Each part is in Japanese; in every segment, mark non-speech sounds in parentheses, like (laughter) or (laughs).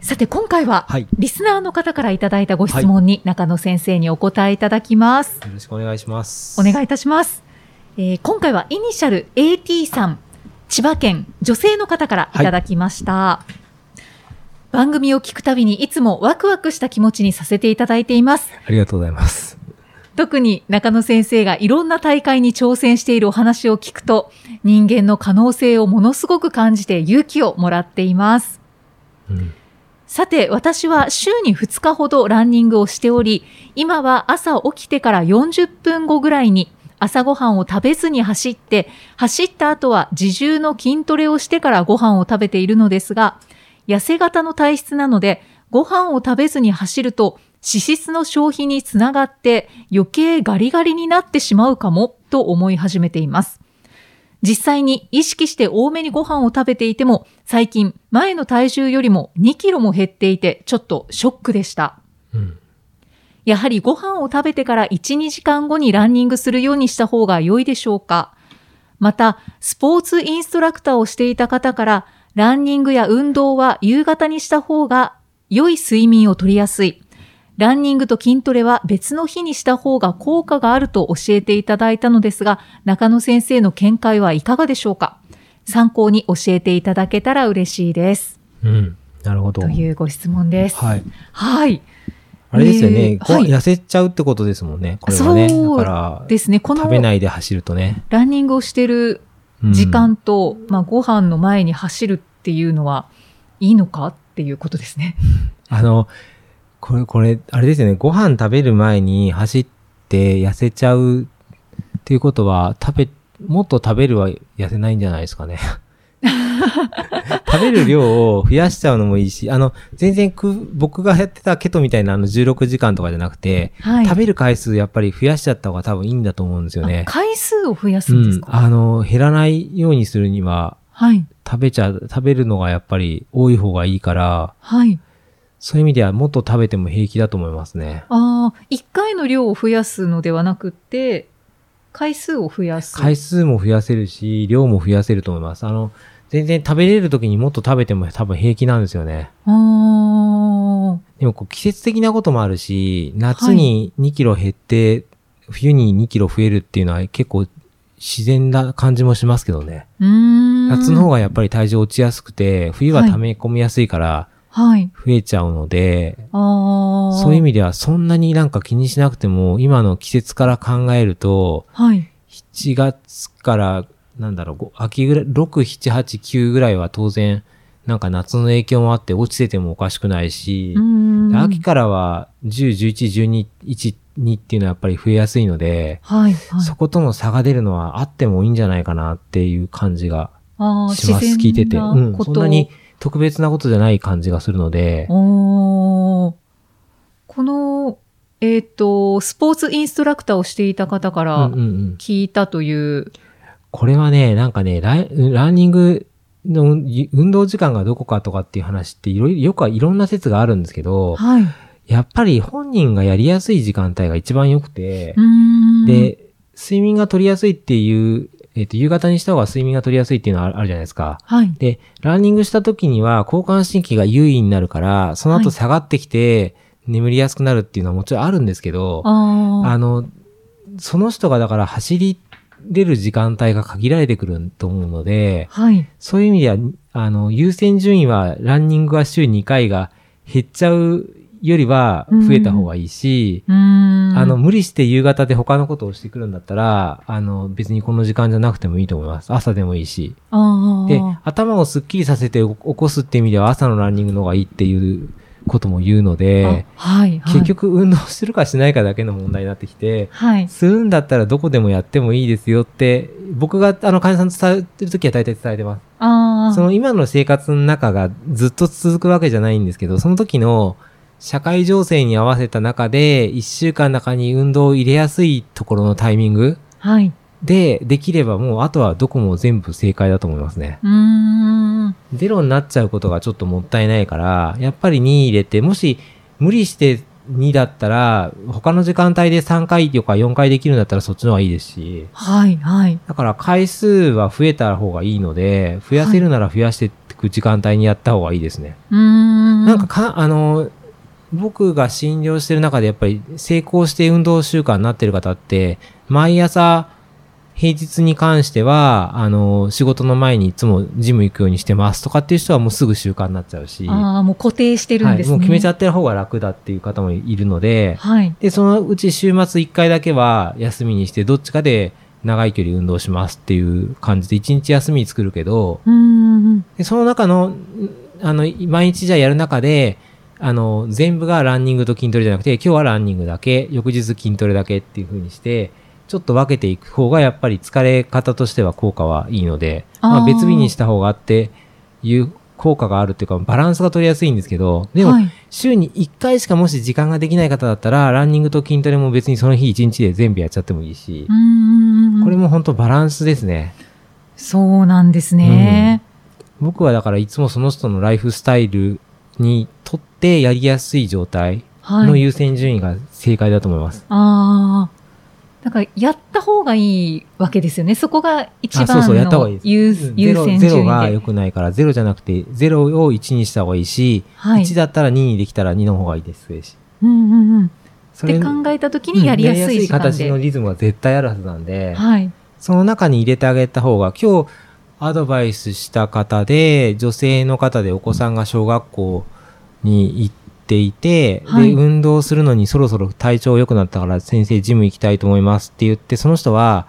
さて、今回は、はいリスナーの方からいただいたご質問に中野先生にお答えいただきます。よろしくお願いしますお願いいたします。えー今回はイニシャル AT さん、千葉県女性の方からいただきました。番組を聞くたびにいつもワクワクした気持ちにさせていただいています。ありがとうございます特に中野先生がいろんな大会に挑戦しているお話を聞くと、人間の可能性をものすごく感じて勇気をもらっています。うんさて、私は週に2日ほどランニングをしており、今は朝起きてから40分後ぐらいに朝ごはんを食べずに走って、走った後は自重の筋トレをしてからご飯を食べているのですが、痩せ型の体質なので、ご飯を食べずに走ると脂質の消費につながって余計ガリガリになってしまうかもと思い始めています。実際に意識して多めにご飯を食べていても、最近前の体重よりも2キロも減っていて、ちょっとショックでした。うんやはりご飯を食べてから1、2時間後にランニングするようにした方が良いでしょうかまた、スポーツインストラクターをしていた方から、ランニングや運動は夕方にした方が良い睡眠をとりやすい。ランニングと筋トレは別の日にした方が効果があると教えていただいたのですが、中野先生の見解はいかがでしょうか？参考に教えていただけたら嬉しいです。うんなるほどというご質問です。はいはい。あれですよね、えーはいご痩せちゃうってことですもんねこれはねそうだからですね。この食べないで走るとね、ランニングをしてるうん時間と、まあ、ご飯の前に走るっていうのはいいのかっていうことですね。(laughs) あの、これ、これ、あれですよね。ご飯食べる前に走って痩せちゃうっていうことは、食べ、もっと食べるは痩せないんじゃないですかね。(laughs) 食べる量を増やしちゃうのもいいし、あの、全然く、僕がやってたケトみたいなあの16時間とかじゃなくて、はい。食べる回数やっぱり増やしちゃった方が多分いいんだと思うんですよねあ。回数を増やすうんん。ですか、あの、減らないようにするには、はい。食べちゃう、食べるのがやっぱり多い方がいいから、はい。そういう意味ではもっと食べても平気だと思いますね。ああ、一回の量を増やすのではなくって、回数を増やす。回数も増やせるし、量も増やせると思います。あの、全然食べれる時にもっと食べても多分平気なんですよね。あーでもこう季節的なこともあるし、夏に2キロ減って、冬に2キロ増えるっていうのは結構自然な感じもしますけどね。うーん。夏の方がやっぱり体重落ちやすくて、冬は溜め込みやすいからはい。増えちゃうので、ああ。そういう意味ではそんなになんか気にしなくても、今の季節から考えると、はい。7月から、なんだろう、ご秋ぐらい、6、7、8、9ぐらいは当然、なんか夏の影響もあって落ちててもおかしくないし秋からは10、11、12、1、2っていうのはやっぱり増えやすいので、はい。はい。そことの差が出るのはあってもいいんじゃないかなっていう感じがします。聞いてて。うん。そんなに特別なことじゃない感じがするので、この、えっ、と、スポーツインストラクターをしていた方かうんらうんうん。聞いたという、これはね、なんかね、ランニングの運動時間がどこかとかっていう話っていろいろ、よくはいろんな説があるんですけど、はい。やっぱり本人がやりやすい時間帯が一番良くてう、ーん、で、睡眠が取りやすいっていう、えっ、と、夕方にした方が睡眠が取りやすいっていうのはあるじゃないですか。はい。で、ランニングした時には交感神経が優位になるから、そのはい後下がってきて眠りやすくなるっていうのはもちろんあるんですけど、ああ。あの、その人がだから走り出る時間帯が限られてくると思うので、はい。そういう意味では、あの、優先順位はランニングは週2回が減っちゃうよりは増えた方がいいし、うーん。あの、、無理して夕方で他のことをしてくるんだったら、あの、別にこの時間じゃなくてもいいと思います。朝でもいいし。で、頭をスッキリさせて起こすって意味では朝のランニングの方がいいっていうことも言うので、あはい。はい結、局運動するかしないかだけの問題になってきて、はい。するんだったらどこでもやってもいいですよって、僕があの患者さんと伝えてるときは大体伝えてます。その今の生活の中がずっと続くわけじゃないんですけど、その時の社会情勢に合わせた中で、1週間の中に運動を入れやすいところのタイミングはい。でできればもうあとはどこも全部正解だと思いますね。うーん。ゼロになっちゃうことがちょっともったいないから、やっぱり2入れて、もし無理して2だったら、他の時間帯で3回とか4回できるんだったらそっちの方がいいですし、はい、はい。だから回数は増えた方がいいので、増やせるなら増やしていく時間帯にやった方がいいですね。うーん。なんかか、あの、僕が診療してる中でやっぱり成功して運動習慣になってる方って、毎朝平日に関しては、あの、仕事の前にいつもジム行くようにしてますとかっていう人はもうすぐ習慣になっちゃうし、ああ、もう固定してるんですね。はい、もう決めちゃってる方が楽だっていう方もいるので、はい。で、そのうち週末1回だけは休みにして、どっちかで長い距離運動しますっていう感じで、1日休み作るけど、うーん。でその中の、んあの、毎日じゃあやる中で、あの、全部がランニングと筋トレじゃなくて、今日はランニングだけ、翌日筋トレだけっていう風にして、ちょっと分けていく方がやっぱり疲れ方としては効果はいいので、まあ、別日にした方があっていう効果があるっていうか、バランスが取りやすいんですけど、でも、はい。週に1回しかもし時間ができない方だったら、ランニングと筋トレも別にその日1日で全部やっちゃってもいいし。これも本当バランスですね。そうなんですね。僕はだからいつもその人のライフスタイルにとってやりやすい状態はい。の優先順位が正解だと思います。ああ。だから、やった方がいいわけですよね。そこが一番あそうそうやった方がいいですの優ゼ優ロゼロ先順位で。が良くないから、ゼロじゃなくて、ゼロを1にした方がいいし、はい。1だったら2にできたら2の方がいいですし。うんうんうん。そって考えたときにやりやすい時間うん形ので。リズムは絶対あるはずなんで、はい。その中に入れてあげた方が、今日アドバイスした方で、女性の方でお子さんが小学校に行っていて、はいで、運動するのにそろそろ体調良くなったから先生ジム行きたいと思いますって言って、その人は、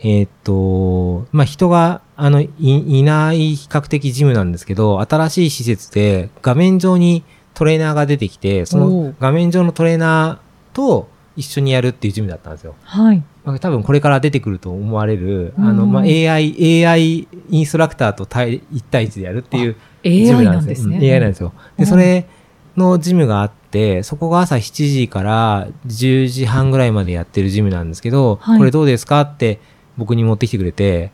えーっと、まあ、人が、あの、い、いない比較的ジムなんですけど、新しい施設で画面上にトレーナーが出てきて、そおのう画面上のトレーナーと一緒にやるっていうジムだったんですよ。はい。まあ多分これから出てくると思われる、うんあの、まあ、AI、AI インストラクターと対1対1でやるっていうジムなんですね。うん AI なんですよ。うんで、それのジムがあって、そこが朝7時から10時半ぐらいまでやってるジムなんですけど、はいこれどうですかって僕に持ってきてくれて、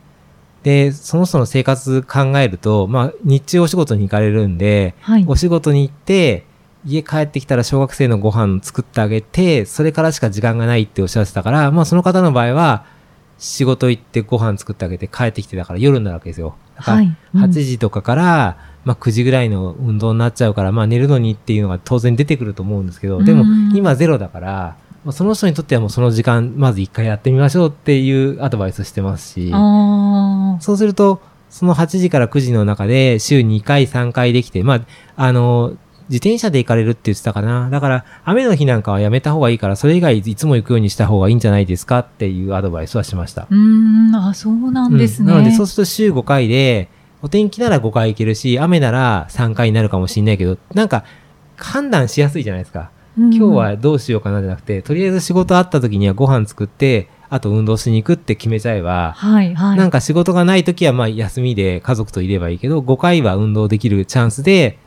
で、その人の生活考えると、まあ、日中お仕事に行かれるんで、はい。お仕事に行って、家帰ってきたら小学生のご飯作ってあげて、それからしか時間がないっておっしゃってたから、まあその方の場合は、仕事行ってご飯作ってあげて帰ってきてだから夜になるわけですよ。だからはい。うん8時とかから、まあ9時ぐらいの運動になっちゃうから、まあ寝るのにっていうのが当然出てくると思うんですけど、でもうん今ゼロだから、まあ、その人にとってはもうその時間、まず一回やってみましょうっていうアドバイスしてますし。そうすると、その8時から9時の中で週2回3回できて、まあ、あの、自転車で行かれるって言ってたかな。だから、雨の日なんかはやめた方がいいから、それ以外いつも行くようにした方がいいんじゃないですかっていうアドバイスはしました。うーん、あ、そうなんですね。うんなので、そうすると週5回で、お天気なら5回行けるし、雨なら3回になるかもしれないけど、なんか、判断しやすいじゃないですか。うん今日はどうしようかなじゃなくて、とりあえず仕事あった時にはご飯作って、あと運動しに行くって決めちゃえば、はい、はい。なんか仕事がない時はまあ休みで家族といればいいけど、5回は運動できるチャンスで、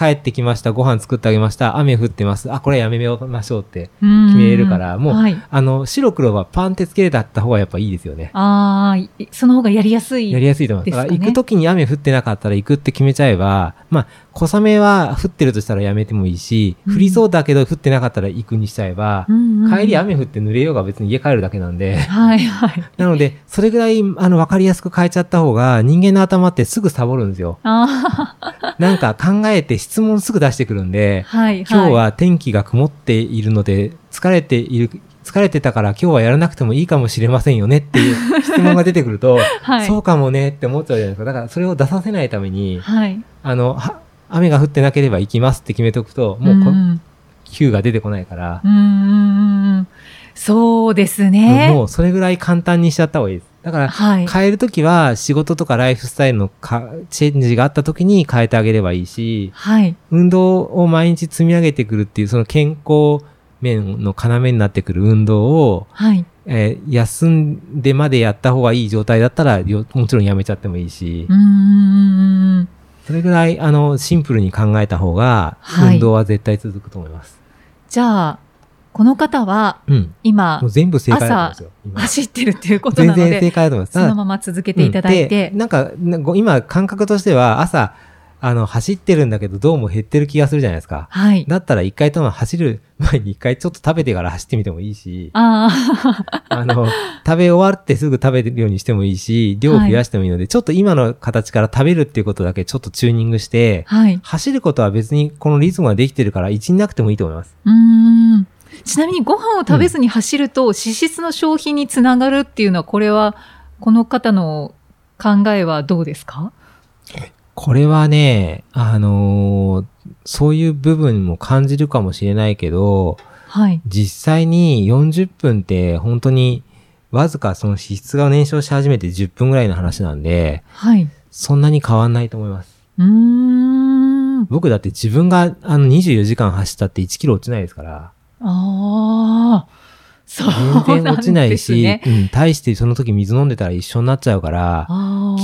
帰ってきました、ご飯作ってあげました、雨降ってます、あ、これやめましょうって決決めれるから、もう、はい。あの、白黒はパンってつけれたった方がやっぱいいですよね。ああ、いその方がやりやすい。やりやすいと思います。だから行く時に雨降ってなかったら行くって決めちゃえば、まあ、小雨は降ってるとしたらやめてもいいし、うん降りそうだけど降ってなかったら行くにしちゃえば、うんうん帰り雨降って濡れようが別に家帰るだけなんで、はい、はい。(laughs) なので、それぐらい、あの、わかりやすく変えちゃった方が、人間の頭ってすぐサボるんですよ。なんか考えて質問すぐ出してくるんで、はい、はい。今日は天気が曇っているので、疲れている、疲れてたから今日はやらなくてもいいかもしれませんよねっていう (laughs) 質問が出てくると、はい。そうかもねって思っちゃうじゃないですか。だからそれを出させないために、はい。あの、は雨が降ってなければ行きますって決めておくと、もうこ、ん Q が出てこないからう、んそうですね。もうそれぐらい簡単にしちゃった方がいいです。だから、はい。変えるときは仕事とかライフスタイルのかチェンジがあったときに変えてあげればいいし、はい。運動を毎日積み上げてくるっていうその健康面の要になってくる運動を、はい。えー休んでまでやった方がいい状態だったらよもちろんやめちゃってもいいしう、ーん。それぐらい、あの、シンプルに考えた方が、はい運動は絶対続くと思います。じゃあ、この方はうん。今もう全部正解だと思いますよ。今走ってるっていうことなの全然正で、解だと思います。そのまま続けていただいてうんなんか今、感覚としては、朝、あの、走ってるんだけど、どうも減ってる気がするじゃないですか。はい。だったら一回とも走る (laughs) 前に一回ちょっと食べてから走ってみてもいいし、ああ、(laughs) あの、食べ終わってすぐ食べるようにしてもいいし、量を増やしてもいいので、ちょっと今の形から食べるっていうことだけちょっとチューニングして、はい。走ることは別にこのリズムができてるから1になくてもいいと思います。うーん。ちなみにご飯を食べずに走ると脂質の消費につながるっていうのは、これは、この方の考えはどうですか？これはね、あのーそういう部分も感じるかもしれないけど、はい。実際に40分って本当にわずかその脂質が燃焼し始めて10分ぐらいの話なんで、はい。そんなに変わんないと思います。うーん。僕だって自分があの24時間走ったって1キロ落ちないですから、ああ、全然落ちないし、うん、対してその時水飲んでたら一緒になっちゃうから、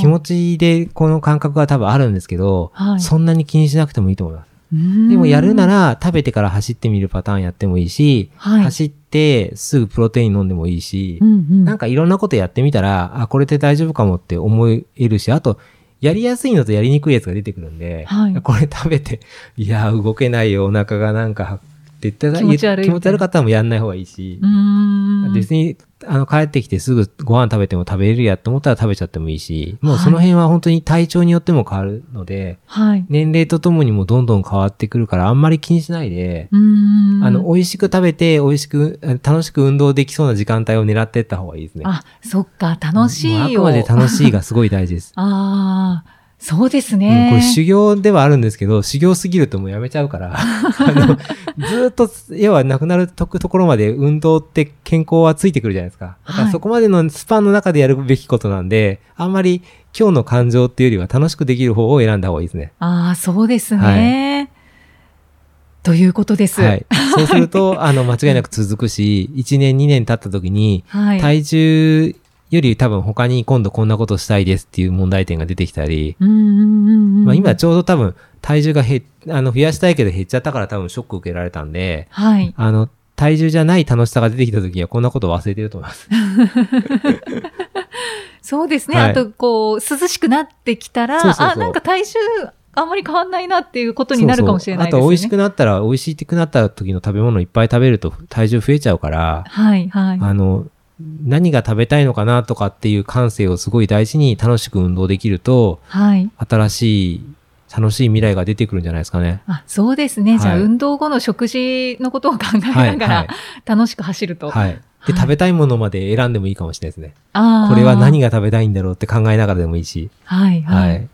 気持ちでこの感覚が多分あるんですけど、はい。そんなに気にしなくてもいいと思います。でもやるなら食べてから走ってみるパターンやってもいいし、はい。走ってすぐプロテイン飲んでもいいし、うんうん、なんかいろんなことやってみたら、あ、これって大丈夫かもって思えるし、あと、やりやすいのとやりにくいやつが出てくるんで、はい。これ食べて、いや、動けないよ、お腹がなんか、って言ったら気持ち悪い気持ち悪かったらもうやんない方がいいし。別に、あの、帰ってきてすぐご飯食べても食べれるやと思ったら食べちゃってもいいし、もうその辺は本当に体調によっても変わるので、はい。年齢とともにもどんどん変わってくるから、あんまり気にしないで。あの、美味しく食べて、美味しく、あ楽しく運動できそうな時間帯を狙っていった方がいいですね。あ、そっか、楽しいよ。あくまで楽しいがすごい大事です。(laughs) ああ、そうですうん、ね。これ修行ではあるんですけど、修行すぎるともうやめちゃうから、(laughs) あの、ずーっと、要はなくなるとところまで運動って健康はついてくるじゃないですか。だからはいそこまでのスパンの中でやるべきことなんで、あんまり今日の感情っていうよりは楽しくできる方を選んだ方がいいですね。ああ、そうですね。ということです。はい。そうすると、あの、間違いなく続くし、1年2年経った時に、はい。体重より多分他に今度こんなことしたいですっていう問題点が出てきたり。まあ、今ちょうど多分体重が減っあの増やしたいけど減っちゃったから多分ショック受けられたんで、はい。あの体重じゃない楽しさが出てきた時にはこんなことを忘れてると思います。(laughs) そうですね。はいあと、こう、涼しくなってきたら、あ、なんか体重あんまり変わんないなっていうことになるかもしれないですね。そうそうあと美味しくなったら美味しくなった時の食べ物いっぱい食べると体重増えちゃうから、はい、はい。あの何が食べたいのかなとかっていう感性をすごい大事に楽しく運動できるとはい。新しい楽しい未来が出てくるんじゃないですかね。あ、そうですね。じゃあ、はい運動後の食事のことを考えはい、ながら、はい。楽しく走ると。はい。で、はい食べたいものまで選んでもいいかもしれないですね。あーこれは何が食べたいんだろうって考えながらでもいいし。はい、は。はいい。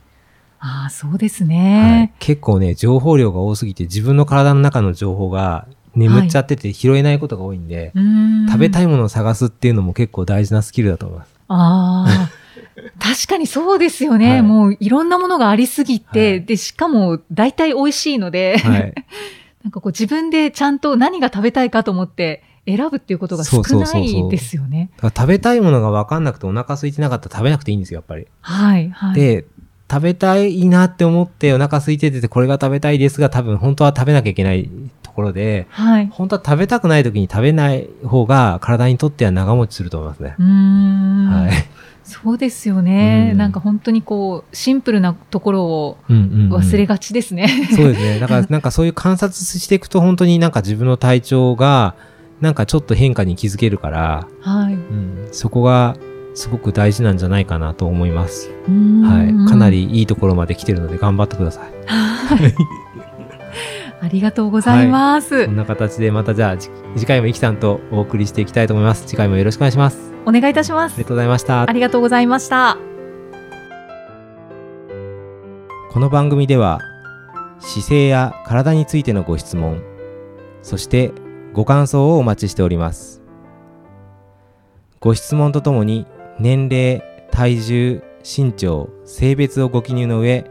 ああ、そうですはいね。、結構ね、情報量が多すぎて自分の体の中の情報が眠っちゃってて拾えないことが多いんで、うーん食べたいものを探すっていうのも結構大事なスキルだと思います。ああ。(laughs) 確かにそうですよね。はいもういろんなものがありすぎて、はいで、しかも大体美味しいので、はい。(laughs) なんかこう自分でちゃんと何が食べたいかと思って選ぶっていうことが少そうそうなそうそういですよね。だから食べたいものが分かんなくてお腹空いてなかったら食べなくていいんですよ、やっぱり。はい、はい。で、食べたいなって思ってお腹空いててこれが食べたいですが多分本当は食べなきゃいけないところで、はい。本当は食べたくない時に食べない方が体にとっては長持ちすると思いますね。はい。そうですよね、うんなんか本当にこう、シンプルなところをうんうんうん忘れがちですね。そうですね。だから (laughs) なんかそういう観察していくと本当になんか自分の体調がなんかちょっと変化に気づけるから、はい。うん、そこがすごく大事なんじゃないかなと思います。はい。かな。りいいところまで来てるので頑張ってください。(laughs) ありがとうございます。こんな形でまたじゃあじ次回もイキさんとお送りしていきたいと思います。次回もよろしくお願いします。お願いいたしますありが。とうございましたあ。りがとうございました。この番組では姿勢や体についてのご質問そしてご感想をお待ちしておりますご質問とともに年齢体重身長性別をご記入の上